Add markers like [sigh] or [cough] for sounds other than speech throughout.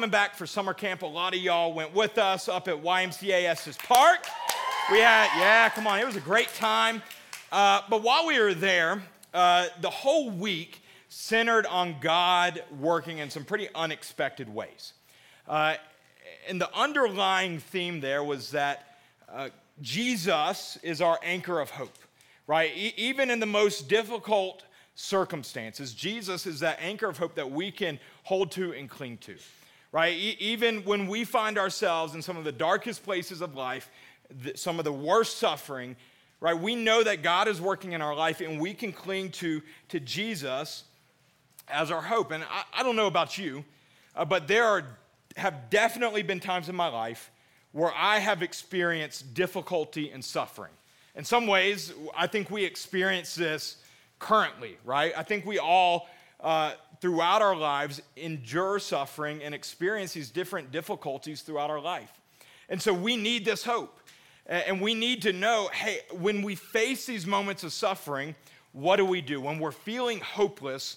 coming back for summer camp. A lot of y'all went with us up at YMCA Estes Park. We had, yeah, come on, it was a great time. Uh, but while we were there, uh, the whole week centered on God working in some pretty unexpected ways. Uh, and the underlying theme there was that uh, Jesus is our anchor of hope, right? E- even in the most difficult circumstances, Jesus is that anchor of hope that we can hold to and cling to, right? E- even when we find ourselves in some of the darkest places of life, some of the worst suffering, right? We know that God is working in our life and we can cling to, to Jesus as our hope. And I, I don't know about you, uh, but there are, have definitely been times in my life where I have experienced difficulty and suffering. In some ways, I think we experience this currently, right? I think we all, uh, throughout our lives, endure suffering and experience these different difficulties throughout our life. And so we need this hope. And we need to know hey, when we face these moments of suffering, what do we do? When we're feeling hopeless,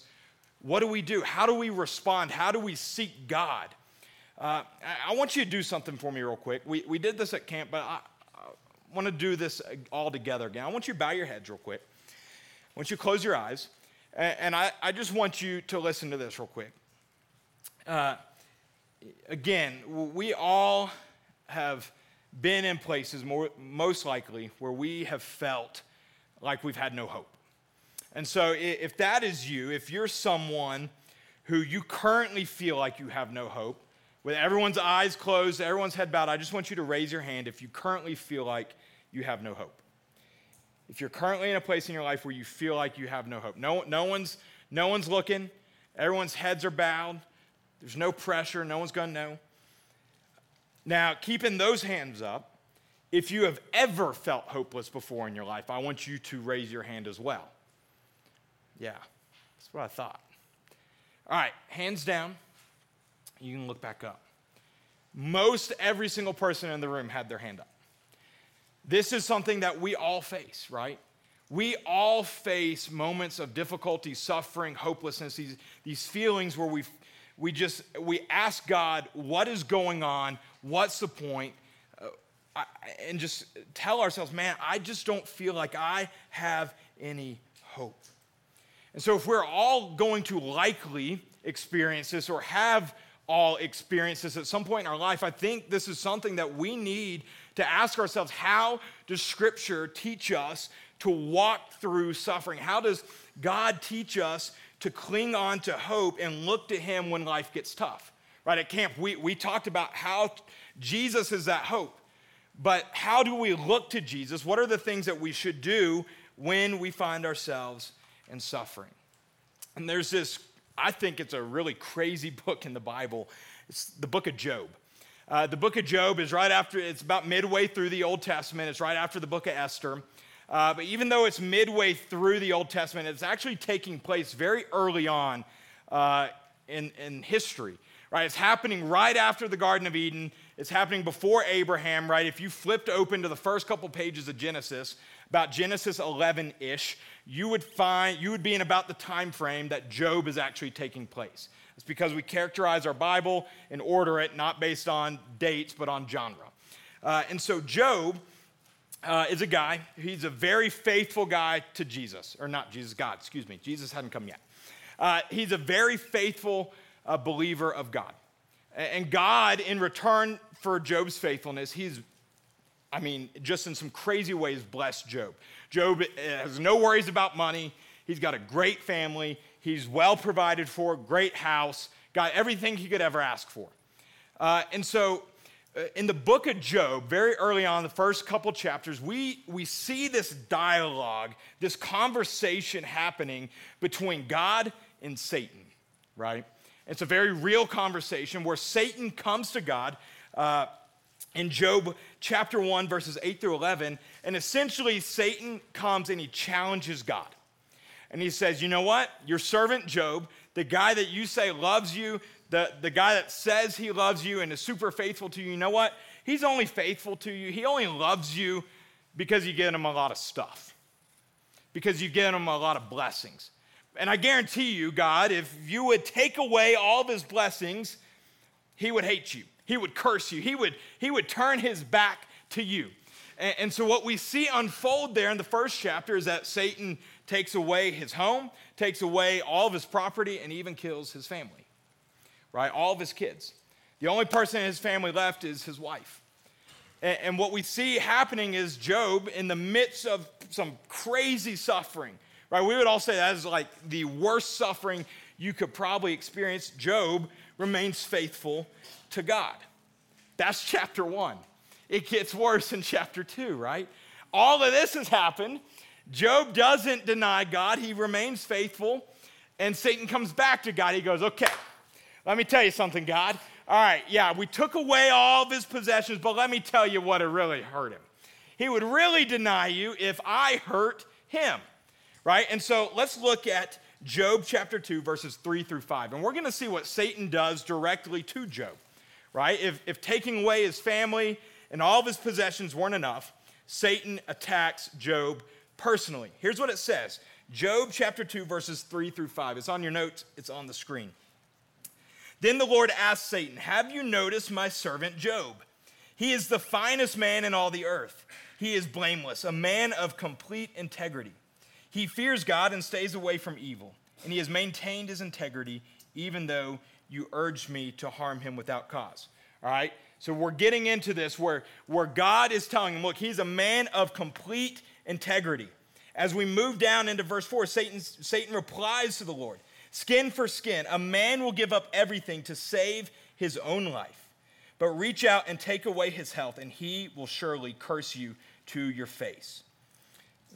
what do we do? How do we respond? How do we seek God? Uh, I want you to do something for me, real quick. We, we did this at camp, but I, I want to do this all together again. I want you to bow your heads, real quick. I want you to close your eyes. And, I, I just want you to listen to this, real quick. Uh, again, we all have been in places, more, most likely, where we have felt like we've had no hope. And so, if that is you, if you're someone who you currently feel like you have no hope, with everyone's eyes closed, everyone's head bowed, I just want you to raise your hand if you currently feel like you have no hope. If you're currently in a place in your life where you feel like you have no hope, no, no, one's, no one's looking, everyone's heads are bowed, there's no pressure, no one's gonna know. Now, keeping those hands up, if you have ever felt hopeless before in your life, I want you to raise your hand as well. Yeah, that's what I thought. All right, hands down. You can look back up. Most every single person in the room had their hand up. This is something that we all face, right? We all face moments of difficulty, suffering, hopelessness, these, these feelings where we we just we ask God, what is going on? What's the point? Uh, and just tell ourselves, man, I just don't feel like I have any hope. And so, if we're all going to likely experience this or have all experienced this at some point in our life, I think this is something that we need to ask ourselves how does Scripture teach us to walk through suffering? How does God teach us to cling on to hope and look to Him when life gets tough? Right at camp, we, we talked about how Jesus is that hope. But how do we look to Jesus? What are the things that we should do when we find ourselves in suffering? And there's this, I think it's a really crazy [laughs] book in the Bible. It's the book of Job. Uh, the book of Job is right after, it's about midway through the Old Testament. It's right after the book of Esther. Uh, but even though it's midway through the Old Testament, it's actually taking place very early on uh, in, in history right? It's happening right after the Garden of Eden. It's happening before Abraham, right? If you flipped open to the first couple pages of Genesis, about Genesis 11 ish, you would find, you would be in about the time frame that Job is actually taking place. It's because we characterize our Bible and order it not based on dates, but on genre. Uh, and so Job uh, is a guy, he's a very faithful guy to Jesus, or not Jesus, God, excuse me. Jesus hadn't come yet. Uh, he's a very faithful a believer of God. And God, in return for Job's faithfulness, he's, I mean, just in some crazy ways, blessed Job. Job has no worries about money. He's got a great family. He's well provided for, great house, got everything he could ever ask for. Uh, and so, uh, in the book of Job, very early on, the first couple chapters, we, we see this dialogue, this conversation happening between God and Satan, right? It's a very real conversation where Satan comes to God uh, in Job chapter 1, verses 8 through 11. And essentially, Satan comes and he challenges God. And he says, You know what? Your servant Job, the guy that you say loves you, the, the guy that says he loves you and is super faithful to you, you know what? He's only faithful to you. He only loves you because you get him a lot of stuff, because you get him a lot of blessings. And I guarantee you, God, if you would take away all of his blessings, he would hate you. He would curse you. He would, he would turn his back to you. And, and so, what we see unfold there in the first chapter is that Satan takes away his home, takes away all of his property, and even kills his family, right? All of his kids. The only person in his family left is his wife. And, what we see happening is Job, in the midst of some crazy suffering, right? We would all say that is like the worst suffering you could probably experience. Job remains faithful to God. That's chapter one. It gets worse in chapter two, right? All of this has happened. Job doesn't deny God, he remains faithful. And Satan comes back to God. He goes, Okay, let me tell you something, God. All right, yeah, we took away all of his possessions, but let me tell you what it really hurt him. He would really deny you if I hurt him, right? And so let's look at Job chapter 2, verses 3 through 5. And we're going to see what Satan does directly to Job, right? If, if taking away his family and all of his possessions weren't enough, Satan attacks Job personally. Here's what it says Job chapter 2, verses 3 through 5. It's on your notes, it's on the screen. Then the Lord asked Satan, Have you noticed my servant Job? He is the finest man in all the earth. He is blameless, a man of complete integrity. He fears God and stays away from evil, and he has maintained his integrity even though you urged me to harm him without cause. All right? So we're getting into this where, where God is telling him, look, he's a man of complete integrity. As we move down into verse 4, Satan, Satan replies to the Lord Skin for skin, a man will give up everything to save his own life. But reach out and take away his health, and he will surely curse you to your face.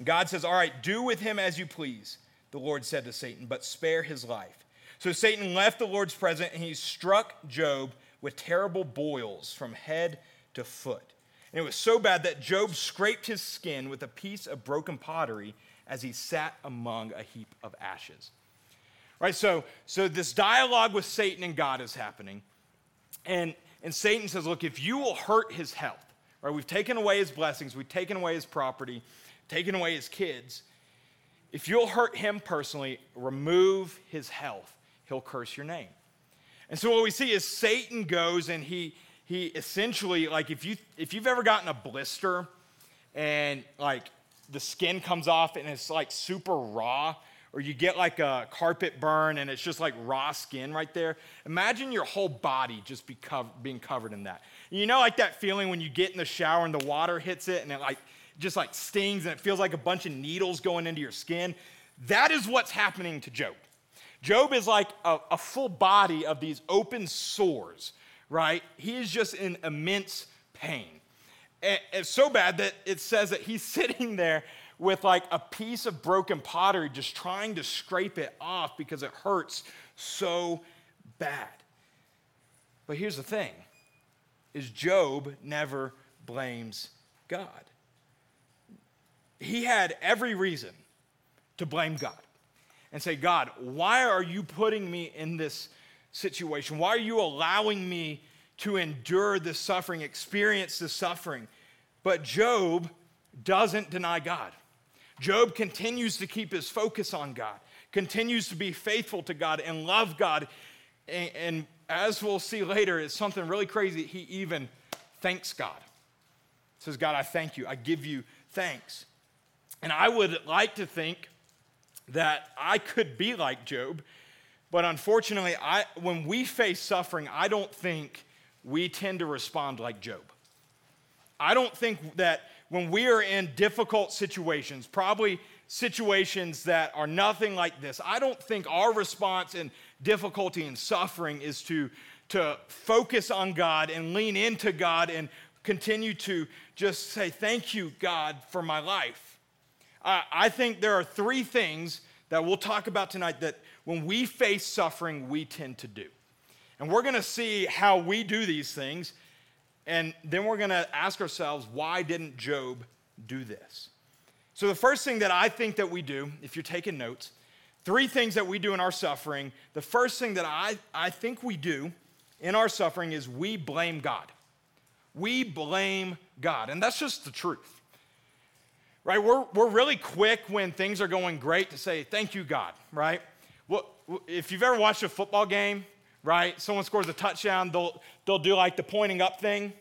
God says, All right, do with him as you please, the Lord said to Satan, but spare his life. So Satan left the Lord's presence, and he struck Job with terrible boils from head to foot. And it was so bad that Job scraped his skin with a piece of broken pottery as he sat among a heap of ashes. Right? So, so this dialogue with Satan and God is happening. And, and Satan says, Look, if you will hurt his health, right? We've taken away his blessings, we've taken away his property, taken away his kids. If you'll hurt him personally, remove his health, he'll curse your name. And so what we see is Satan goes and he he essentially like if you if you've ever gotten a blister and like the skin comes off and it's like super raw or you get like a carpet burn and it's just like raw skin right there. Imagine your whole body just be covered, being covered in that. You know, like that feeling when you get in the shower and the water hits it and it like just like stings and it feels like a bunch of needles going into your skin. That is what's happening to Job. Job is like a, a full body of these open sores, right? He is just in immense pain. And it's so bad that it says that he's [laughs] sitting there with like a piece of broken pottery, just trying to scrape it off because it hurts so bad. But here's the thing is Job never blames God. He had every reason to blame God and say, God, why are you putting me in this situation? Why are you allowing me to endure this suffering, experience this suffering? But Job doesn't deny God. Job continues to keep his focus on God, continues to be faithful to God and love God. And, and as we'll see later, it's something really crazy. He even thanks God. Says, God, I thank you. I give you thanks. And I would like to think that I could be like Job, but unfortunately, I, when we face suffering, I don't think we tend to respond like Job. I don't think that when we are in difficult situations, probably situations that are nothing like this, I don't think our response in difficulty and suffering is to, to focus on God and lean into God and continue to just say, Thank you, God, for my life. I, I think there are three things that we'll talk about tonight that when we face suffering, we tend to do. And we're going to see how we do these things and then we're going to ask ourselves, why didn't Job do this? So, the first thing that I think that we do, if you're taking notes, three things that we do in our suffering. The first thing that I, I think we do in our suffering is we blame God. We blame God. And that's just the truth. Right? We're, we're really quick when things are going great to say, thank you, God, right? Well, if you've ever watched a football game, right? Someone scores a touchdown, they'll, they'll do like the pointing up thing,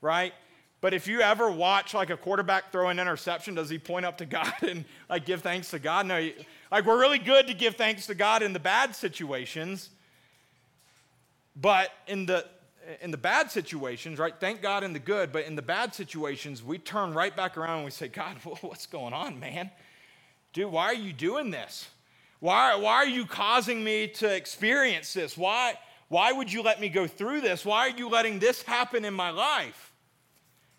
right? But if you ever watch like a quarterback throw an interception, does he point up to [laughs] God and like give thanks to God? No, like we're really good to give thanks to God in the bad situations, but in the in the bad situations, right? Thank God in the good, but in the bad situations, we turn right back around and we say, God, [laughs] what's going on, man? Dude, why are you doing this? Why, why are you causing me to experience this? Why, why would you let me go through this? Why are you letting this happen in my life?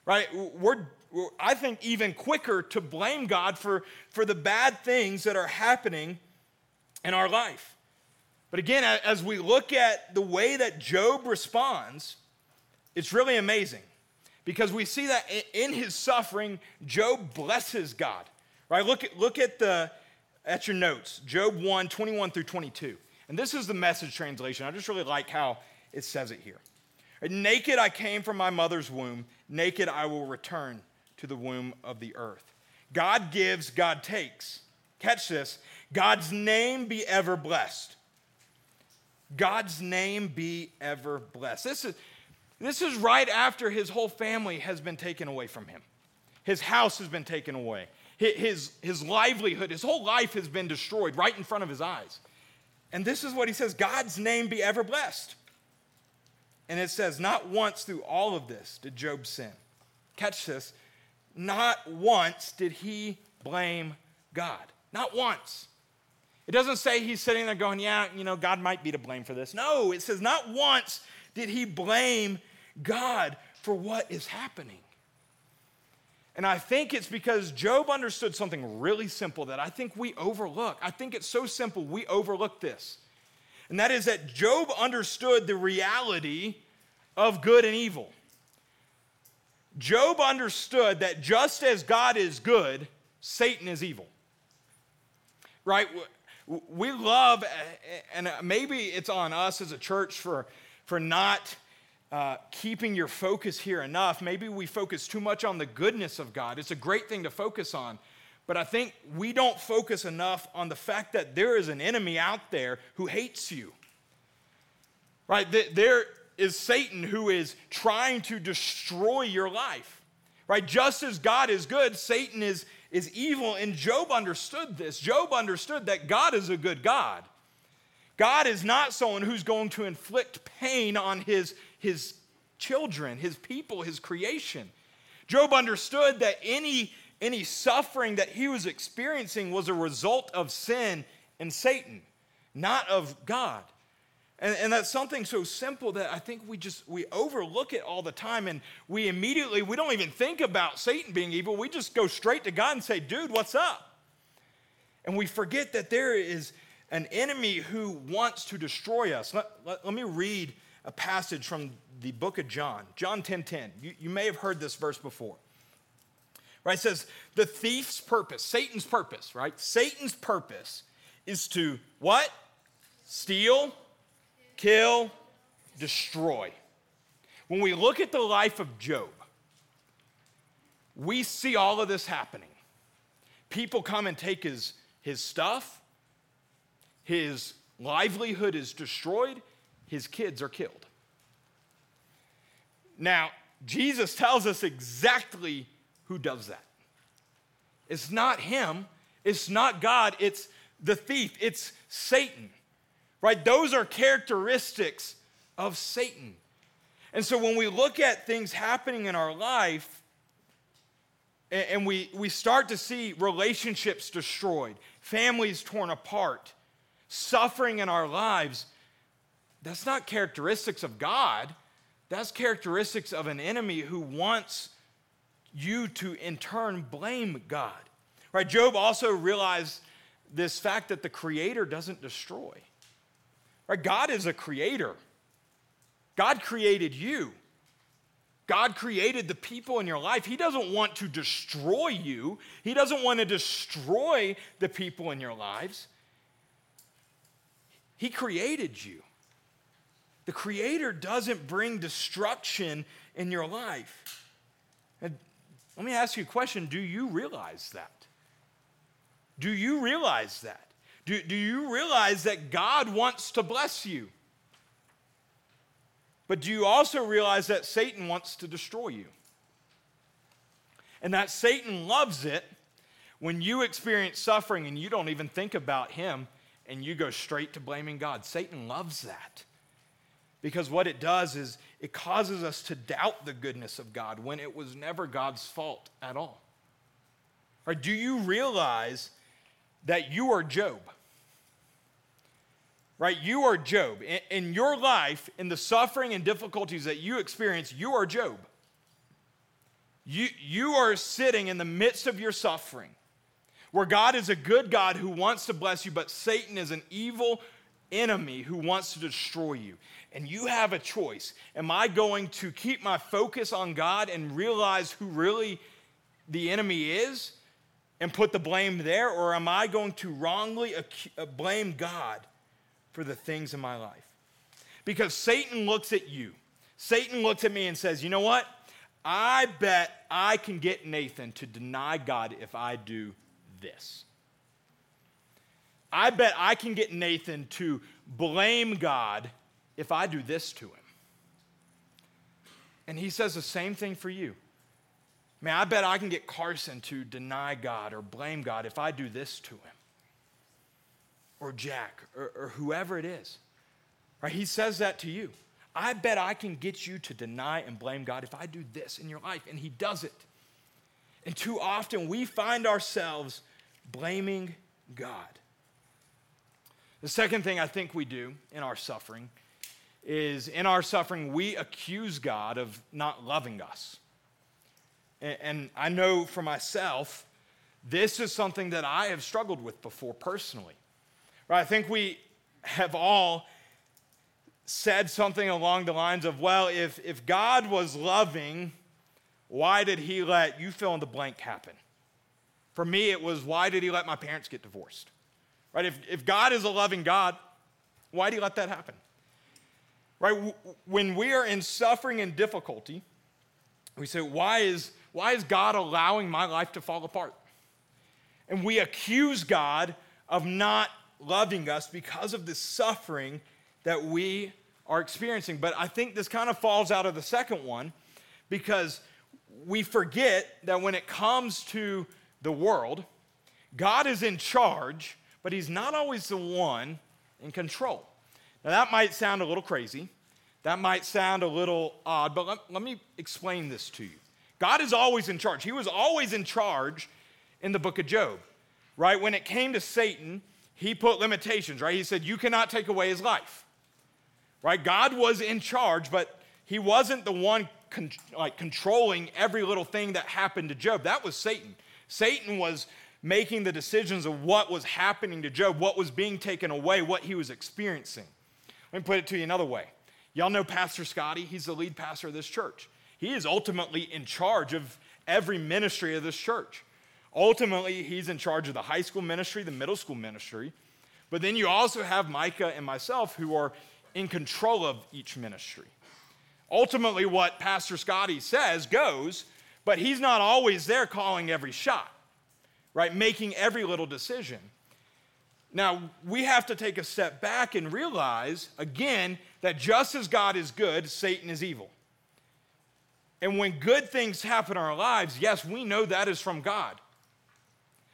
right? We're, we're, I think, even quicker to blame God for, for the bad things that are happening in our life. But again, as we look at the way that Job responds, it's really amazing because we see that in his suffering, Job blesses God. Right? Look at, look at, the, at your notes, Job 1 21 through 22. And this is the message translation. I just really like how it says it here. Naked I came from my mother's womb, naked I will return to the womb of the earth. God gives, God takes. Catch this God's name be ever blessed. God's name be ever blessed. This is, this is right after his whole family has been taken away from him. His house has been taken away. His, his livelihood, his whole life has been destroyed right in front of his eyes. And this is what he says God's name be ever blessed. And it says, not once through all of this did Job sin. Catch this. Not once did he blame God. Not once. It doesn't say he's sitting there going, yeah, you know, God might be to blame for this. No, it says, not once did he blame God for what is happening. And I think it's because Job understood something really simple that I think we overlook. I think it's so simple, we overlook this and that is that Job understood the reality of good and evil. Job understood that just as God is good, Satan is evil. Right? We love, and maybe it's on us as a church for, for not uh, keeping your focus here enough. Maybe we focus too much on the goodness of God. It's a great thing to focus on. But I think we don't focus enough on the fact that there is an enemy out there who hates you. Right? There is Satan who is trying to destroy your life. Right? Just as God is good, Satan is, is evil. And Job understood this. Job understood that God is a good God. God is not someone who's going to inflict pain on his, his children, his people, his creation. Job understood that any any suffering that he was experiencing was a result of sin and Satan, not of God. And, and, that's something so simple that I think we just we overlook it all the time and we immediately we don't even think about Satan being evil. We just go straight to God and say, dude, what's up? And we forget that there is an enemy who wants to destroy us. Let, let, let me read a passage from the book of John, John 10 10. You, you may have heard this verse before. Right? It says the thief's purpose, Satan's purpose, right? Satan's purpose is to what? Steal, kill, destroy. When we look at the life of Job, we see all of this happening. People come and take his, his stuff, his livelihood is destroyed, his kids are killed. Now, Jesus tells us exactly who does that. It's not him, it's not God, it's the thief, it's Satan. Right? Those are characteristics of Satan. And so when we look at things happening in our life, and we, we start to see relationships destroyed, families torn apart, suffering in our lives, that's not characteristics of God. That's characteristics of an enemy who wants you to in turn blame God. Right? Job also realized this fact that the creator doesn't destroy. Right? God is a creator. God created you. God created the people in your life. He doesn't want to destroy you. He doesn't want to destroy the people in your lives. He created you. The Creator doesn't bring destruction in your life. And let me ask you a question Do you realize that? Do you realize that? Do, do you realize that God wants to bless you? But do you also realize that Satan wants to destroy you? And that Satan loves it when you experience suffering and you don't even think about him and you go straight to blaming God. Satan loves that. Because what it does is it causes us to doubt the goodness of God when it was never God's fault at all. Or do you realize that you are Job? Right? You are Job. In, in your life, in the suffering and difficulties that you experience, you are Job. You, you are sitting in the midst of your suffering, where God is a good God who wants to bless you, but Satan is an evil enemy who wants to destroy you. And you have a choice. Am I going to keep my focus on God and realize who really the enemy is and put the blame there? Or am I going to wrongly uh, blame God for the things in my life? Because Satan looks at you. Satan looks at me and says, You know what? I bet I can get Nathan to deny God if I do this. I bet I can get Nathan to blame God if I do this to him. And he says the same thing for you. Man, I bet I can get Carson to deny God or blame God if I do this to him. Or Jack, or, or whoever it is. Right? He says that to you. I bet I can get you to deny and blame God if I do this in your life. And He does it. And too often we find ourselves blaming God. The second thing I think we do in our suffering is in our suffering, we accuse God of not loving us. And I know for myself, this is something that I have struggled with before personally. Right? I think we have all said something along the lines of, well, if, if God was loving, why did he let you fill in the blank happen? For me, it was, why did he let my parents get divorced? Right? If, if God is a loving God, why do you let that happen? Right? When we are in suffering and difficulty, we say, why is, why is God allowing my life to fall apart? And we accuse God of not loving us because of the suffering that we are experiencing. But I think this kind of falls out of the second one because we forget that when it comes to the world, God is in charge, but He's not always the one in control. Now, that might sound a little crazy. That might sound a little odd, but let, let me explain this to you. God is always in charge. He was always in charge in the book of Job, right? When it came to Satan, he put limitations, right? He said, You cannot take away his life right? God was in charge, but he wasn't the one con- like controlling every little thing that happened to Job. That was Satan. Satan was making the decisions of what was happening to Job, what was being taken away, what he was experiencing. Let me put it to you another way. Y'all know Pastor Scotty, he's the lead pastor of this church. He is ultimately in charge of every ministry of this church. Ultimately, he's in charge of the high school ministry, the middle school ministry. But then you also have Micah and myself who are in control of each ministry. Ultimately, what Pastor Scotty says goes, but he's not always there calling every shot, right? Making every little decision. Now, we have to take a step back and realize, again, that just as God is good, Satan is evil. And when good things happen in our lives, yes, we know that is from God.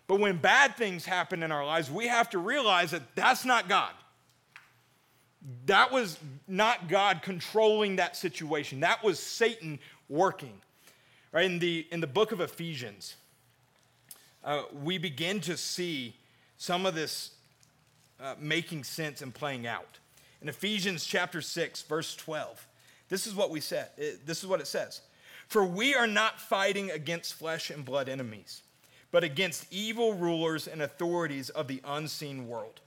But when bad things happen in our lives, we have to realize that that's not God. That was not God controlling that situation. That was Satan working. Right? In the, in the book of Ephesians, uh, we begin to see some of this uh, making sense and playing out. In Ephesians chapter 6, verse 12, this is what we said. It, this is what it says. For we are not fighting against flesh and blood enemies, but against evil rulers and authorities of the unseen world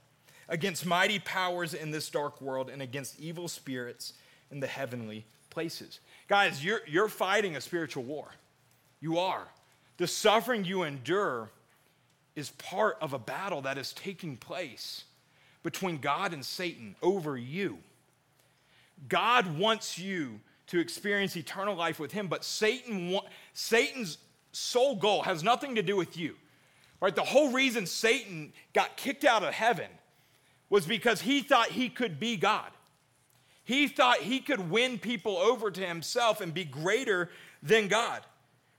against mighty powers in this dark world and against evil spirits in the heavenly places. Guys, you're, you're fighting a spiritual war. You are. The suffering you endure is part of a battle that is taking place between God and Satan over you. God wants you to experience eternal life with him, but Satan Satan's sole goal has nothing to do with you. Right? The whole reason Satan got kicked out of heaven was because he thought he could be God. He thought he could win people over to himself and be greater than God.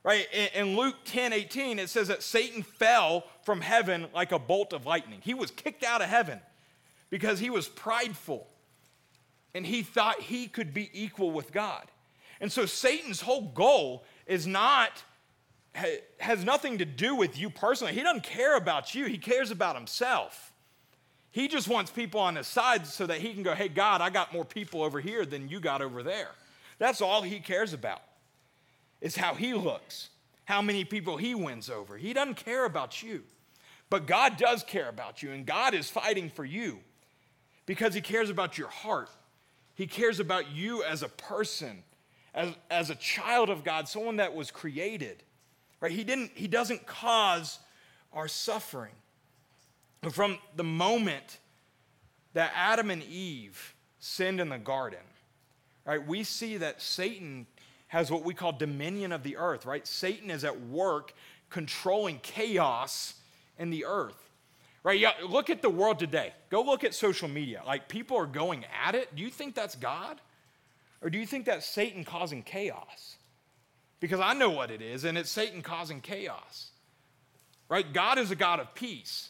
Right? In Luke 10 18, it says that Satan fell from heaven like a bolt of lightning. He was kicked out of heaven because he was prideful and he thought he could be equal with God. And so Satan's whole goal is not has nothing to do with you personally. He doesn't care about you, he cares about himself. He just wants people on his side so that he can go, hey, God, I got more people over here than you got over there. That's all he cares about, is how he looks, how many people he wins over. He doesn't care about you. But God does care about you, and God is fighting for you because he cares about your heart. He cares about you as a person, as, as a child of God, someone that was created. Right? He, didn't, he doesn't cause our suffering. From the moment that Adam and Eve sinned in the garden, right, we see that Satan has what we call dominion of the earth, right? Satan is at work controlling chaos in the earth. Right? Yeah, look at the world today. Go look at social media. Like people are going at it. Do you think that's God? Or do you think that's Satan causing chaos? Because I know what it is, and it's Satan causing chaos. Right? God is a God of peace.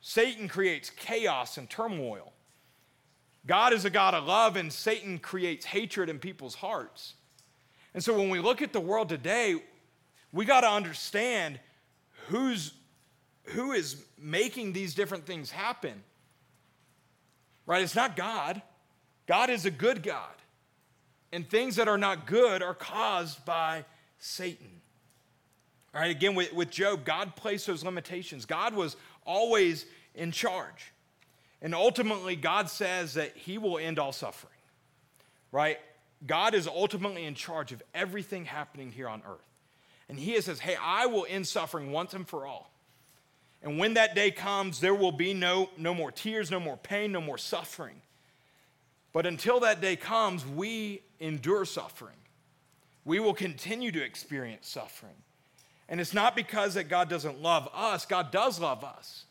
Satan creates chaos and turmoil. God is a God of love, and Satan creates hatred in people's hearts. And so when we look at the world today, we got to understand who's, who is making these different things happen. Right? It's not God. God is a good God. And things that are not good are caused by Satan. All right, again, with, with Job, God placed those limitations. God was always in charge. And ultimately, God says that He will end all suffering, right? God is ultimately in charge of everything happening here on earth. And He says, Hey, I will end suffering once and for all. And when that day comes, there will be no, no more tears, no more pain, no more suffering. But until that day comes, we endure suffering. We will continue to experience suffering. And it's not because that God doesn't love us, God does love us.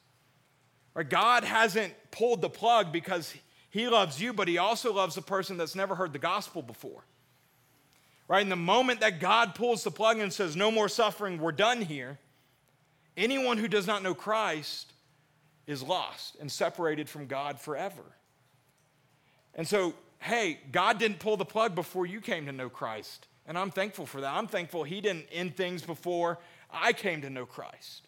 Right? God hasn't pulled the plug because he loves you, but he also loves the person that's never heard the gospel before. Right? In the moment that God pulls the plug and says, No more suffering, we're done here, anyone who does not know Christ is lost and separated from God forever. And so, hey, God didn't pull the plug before you came to know Christ. And I'm thankful for that. I'm thankful He didn't end things before I came to know Christ.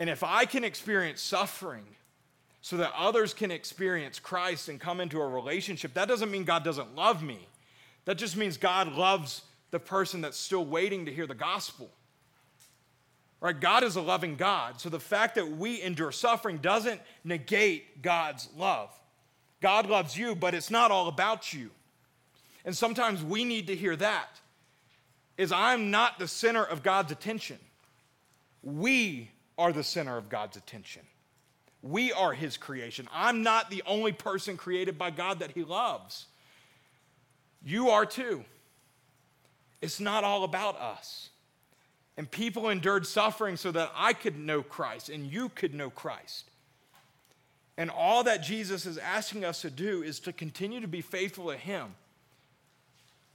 And if I can experience suffering so that others can experience Christ and come into a relationship, that doesn't mean God doesn't love me. That just means God loves the person that's still waiting to hear the gospel. Right? God is a loving God. So the fact that we endure suffering doesn't negate God's love. God loves you, but it's not all about you. And sometimes we need to hear that. Is I'm not the center of God's attention. We are the center of God's attention. We are his creation. I'm not the only person created by God that he loves. You are too. It's not all about us. And people endured suffering so that I could know Christ and you could know Christ. And all that Jesus is asking us to do is to continue to be faithful to him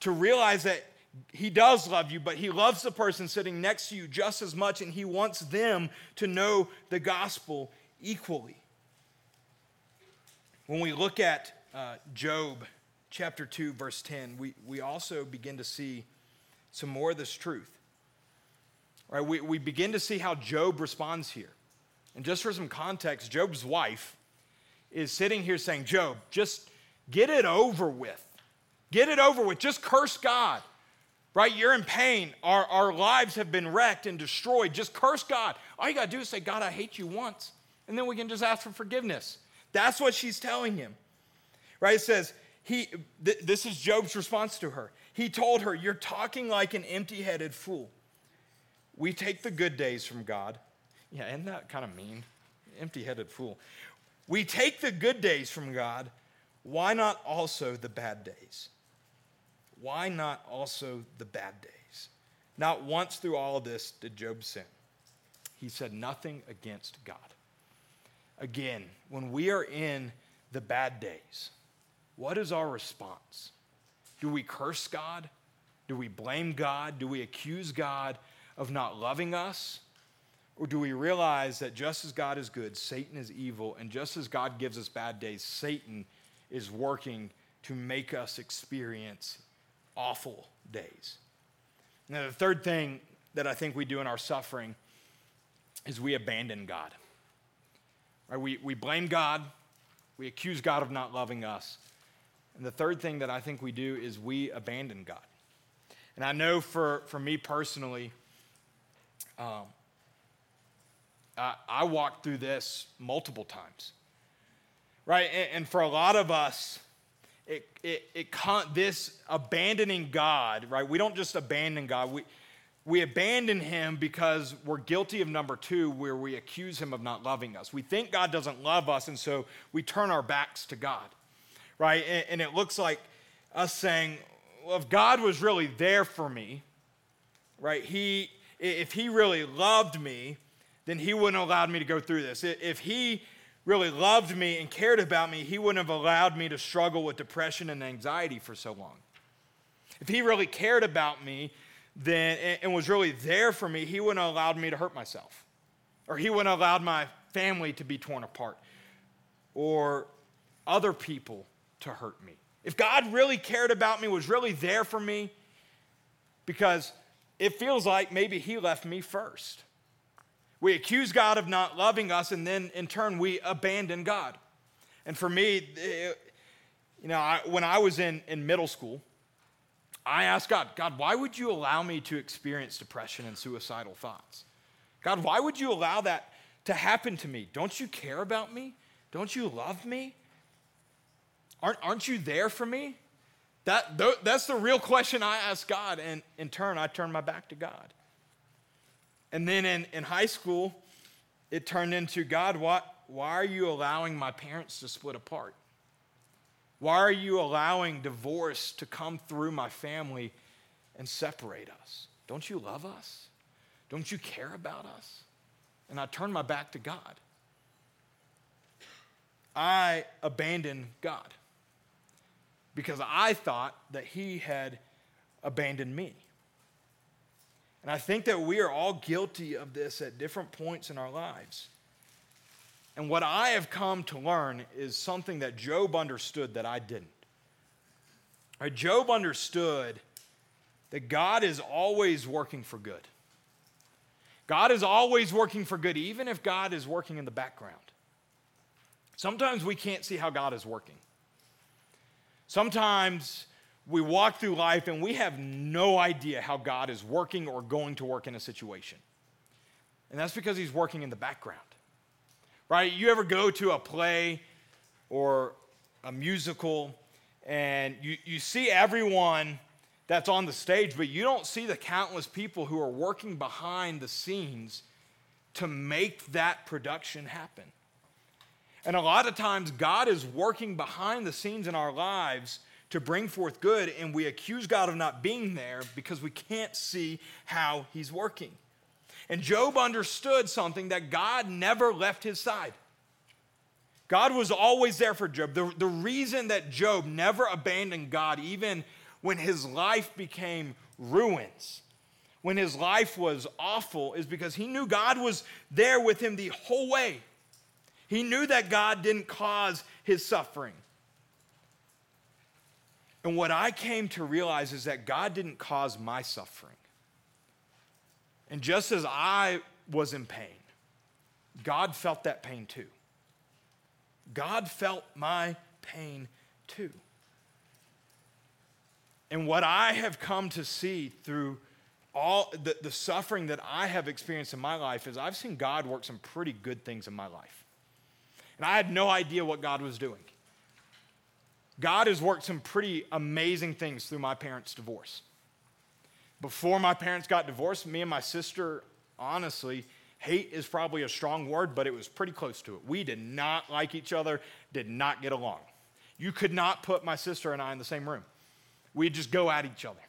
to realize that he does love you, but he loves the person sitting next to you just as much, and he wants them to know the gospel equally. When we look at uh, Job chapter 2, verse 10, we, we also begin to see some more of this truth. Right? We, we begin to see how Job responds here. And just for some context, Job's wife is sitting here saying, Job, just get it over with. Get it over with. Just curse God. Right? You're in pain. Our, our lives have been wrecked and destroyed. Just curse God. All you got to do is say, God, I hate you once. And then we can just ask for forgiveness. That's what she's telling him. Right? It says, he, th- this is Job's response to her. He told her, You're talking like an empty headed fool. We take the good days from God. Yeah, isn't that kind of mean? Empty headed fool. We take the good days from God. Why not also the bad days? why not also the bad days? Not once through all of this did Job sin. He said nothing against God. Again, when we are in the bad days, what is our response? Do we curse God? Do we blame God? Do we accuse God of not loving us? Or do we realize that just as God is good, Satan is evil, and just as God gives us bad days, Satan is working to make us experience awful days? Now, the third thing that I think we do in our suffering is we abandon God. Right? We, we blame God, we accuse God of not loving us. And the third thing that I think we do is we abandon God. And I know for, for me personally, um, I, I walked through this multiple times, right? And, and for a lot of us, it, it, it this abandoning God, right? We don't just abandon God. We, we abandon him because we're guilty of number two, where we accuse him of not loving us. We think God doesn't love us, and so we turn our backs to God, right? And, and it looks like us saying, well, if God was really there for me, right? He, if he really loved me, then he wouldn't have allowed me to go through this. If he really loved me and cared about me, he wouldn't have allowed me to struggle with depression and anxiety for so long. If he really cared about me then, and was really there for me, he wouldn't have allowed me to hurt myself. Or he wouldn't have allowed my family to be torn apart. Or other people to hurt me. If God really cared about me, was really there for me, because it feels like maybe he left me first. We accuse God of not loving us, and then in turn, we abandon God. And for me, it, you know, I, when I was in, in middle school, I asked God, God, why would you allow me to experience depression and suicidal thoughts? God, why would you allow that to happen to me? Don't you care about me? Don't you love me? Aren't, aren't you there for me? That, that's the real question I ask God, and in turn, I turn my back to God. And then in, in high school, it turned into God, what, why are you allowing my parents to split apart? Why are you allowing divorce to come through my family and separate us? Don't you love us? Don't you care about us? And I turn my back to God. I abandoned God because I thought that He had abandoned me. And I think that we are all guilty of this at different points in our lives. And what I have come to learn is something that Job understood that I didn't. Right, Job understood that God is always working for good. God is always working for good, even if God is working in the background. Sometimes we can't see how God is working. Sometimes we walk through life and we have no idea how God is working or going to work in a situation. And that's because he's working in the background. Right? You ever go to a play or a musical and you, you see everyone that's on the stage, but you don't see the countless people who are working behind the scenes to make that production happen. And a lot of times, God is working behind the scenes in our lives to bring forth good, and we accuse God of not being there because we can't see how He's working. And Job understood something that God never left his side. God was always there for Job. The, the reason that Job never abandoned God, even when his life became ruins, when his life was awful, is because he knew God was there with him the whole way. He knew that God didn't cause his suffering. And what I came to realize is that God didn't cause my suffering. And just as I was in pain, God felt that pain too. God felt my pain too. And what I have come to see through all the, the suffering that I have experienced in my life is I've seen God work some pretty good things in my life. And I had no idea what God was doing. God has worked some pretty amazing things through my parents' divorce. Before my parents got divorced, me and my sister, honestly, hate is probably a strong word, but it was pretty close to it. We did not like each other, did not get along. You could not put my sister and I in the same room. We'd just go at each other.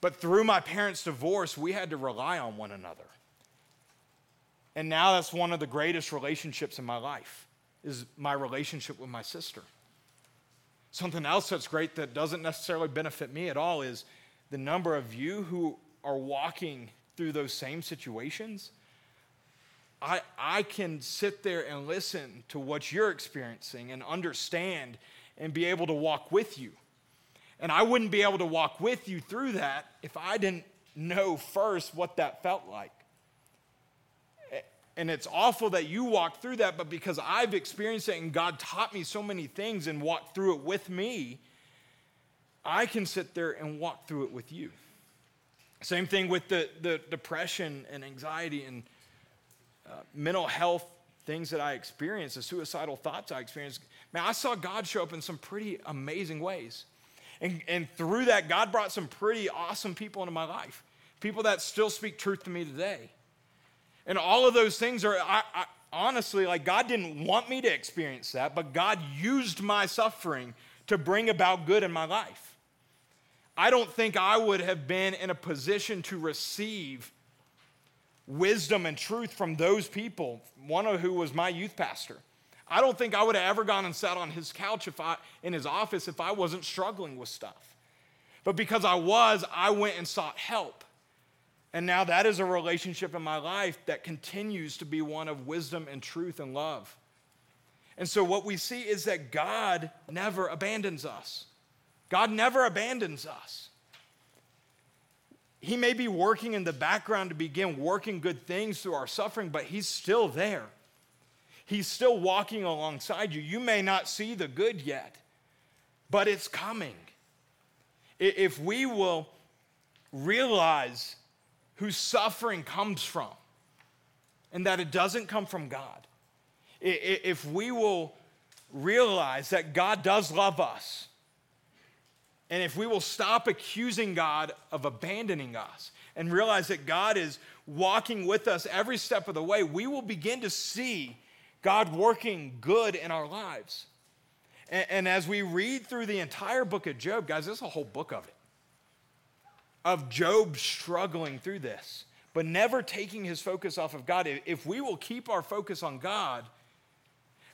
But through my parents' divorce, we had to rely on one another. And now that's one of the greatest relationships in my life is my relationship with my sister. Something else that's great that doesn't necessarily benefit me at all is the number of you who are walking through those same situations. I, I can sit there and listen to what you're experiencing and understand and be able to walk with you. And I wouldn't be able to walk with you through that if I didn't know first what that felt like. And it's awful that you walk through that, but because I've experienced it and God taught me so many things and walked through it with me, I can sit there and walk through it with you. Same thing with the, the depression and anxiety and uh, mental health things that I experienced, the suicidal thoughts I experienced. Man, I saw God show up in some pretty amazing ways. And, and through that, God brought some pretty awesome people into my life, people that still speak truth to me today. And all of those things are, I, I, honestly, like God didn't want me to experience that, but God used my suffering to bring about good in my life. I don't think I would have been in a position to receive wisdom and truth from those people, one of who was my youth pastor. I don't think I would have ever gone and sat on his couch if I in his office if I wasn't struggling with stuff. But because I was, I went and sought help. And now that is a relationship in my life that continues to be one of wisdom and truth and love. And so, what we see is that God never abandons us. God never abandons us. He may be working in the background to begin working good things through our suffering, but He's still there. He's still walking alongside you. You may not see the good yet, but it's coming. If we will realize whose suffering comes from, and that it doesn't come from God. If we will realize that God does love us, and if we will stop accusing God of abandoning us and realize that God is walking with us every step of the way, we will begin to see God working good in our lives. And, and as we read through the entire book of Job, guys, there's a whole book of it of Job struggling through this, but never taking his focus off of God. If we will keep our focus on God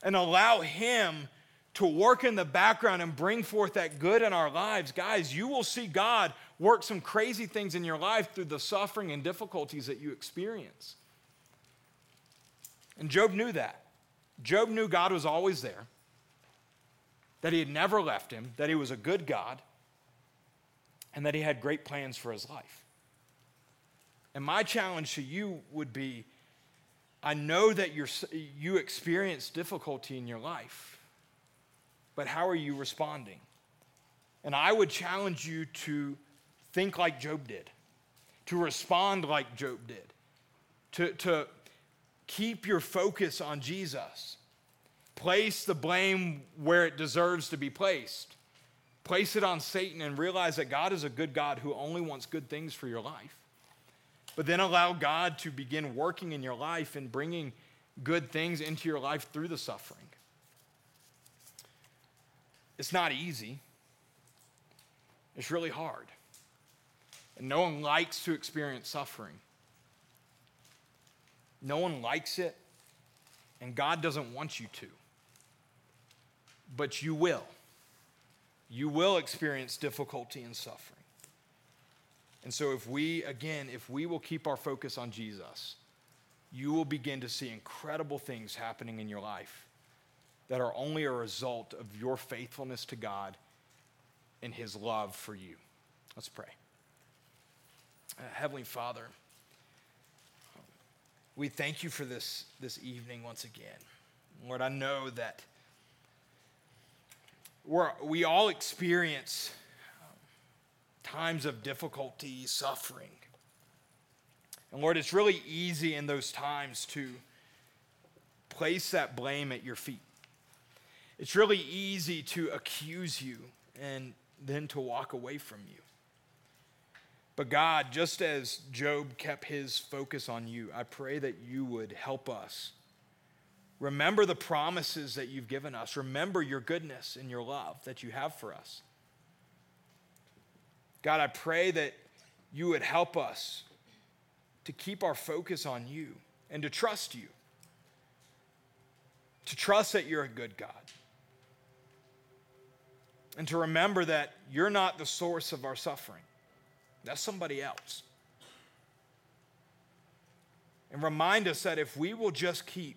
and allow Him to work in the background and bring forth that good in our lives, guys, you will see God work some crazy things in your life through the suffering and difficulties that you experience. And Job knew that. Job knew God was always there, that He had never left him, that He was a good God and that he had great plans for his life. And my challenge to you would be I know that you're, you experience difficulty in your life, but how are you responding? And I would challenge you to think like Job did, to respond like Job did, to, to keep your focus on Jesus. Place the blame where it deserves to be placed. Place it on Satan and realize that God is a good God who only wants good things for your life. But then allow God to begin working in your life and bringing good things into your life through the suffering. It's not easy, it's really hard. And no one likes to experience suffering. No one likes it, and God doesn't want you to. But you will you will experience difficulty and suffering. And so, if we, again, if we will keep our focus on Jesus, you will begin to see incredible things happening in your life that are only a result of your faithfulness to God and His love for you. Let's pray. Uh, Heavenly Father, we thank you for this, this evening once again. Lord, I know that we're, we all experience um, times of difficulty, suffering. And Lord, it's really easy in those times to place that blame at your feet. It's really easy to accuse you and then to walk away from you. But God, just as Job kept his focus on you, I pray that you would help us Remember the promises that you've given us. Remember your goodness and your love that you have for us. God, I pray that you would help us to keep our focus on you and to trust you. To trust that you're a good God. And to remember that you're not the source of our suffering, that's somebody else. And remind us that if we will just keep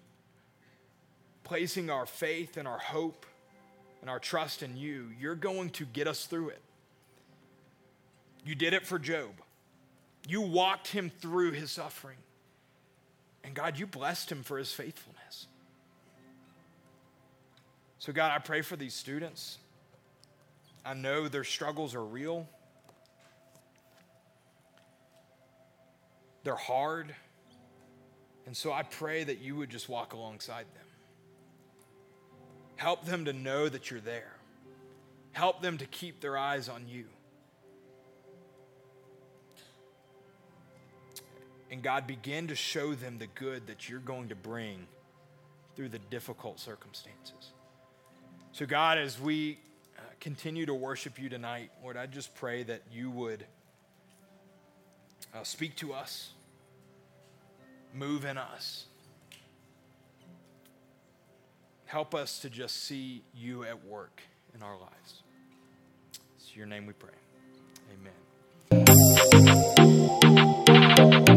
placing our faith and our hope and our trust in you, you're going to get us through it. You did it for Job. You walked him through his suffering. And God, you blessed him for his faithfulness. So, God, I pray for these students. I know their struggles are real, they're hard. And so I pray that you would just walk alongside them. Help them to know that you're there. Help them to keep their eyes on you. And God, begin to show them the good that you're going to bring through the difficult circumstances. So, God, as we continue to worship you tonight, Lord, I just pray that you would uh, speak to us, move in us. Help us to just see you at work in our lives. It's your name we pray. Amen.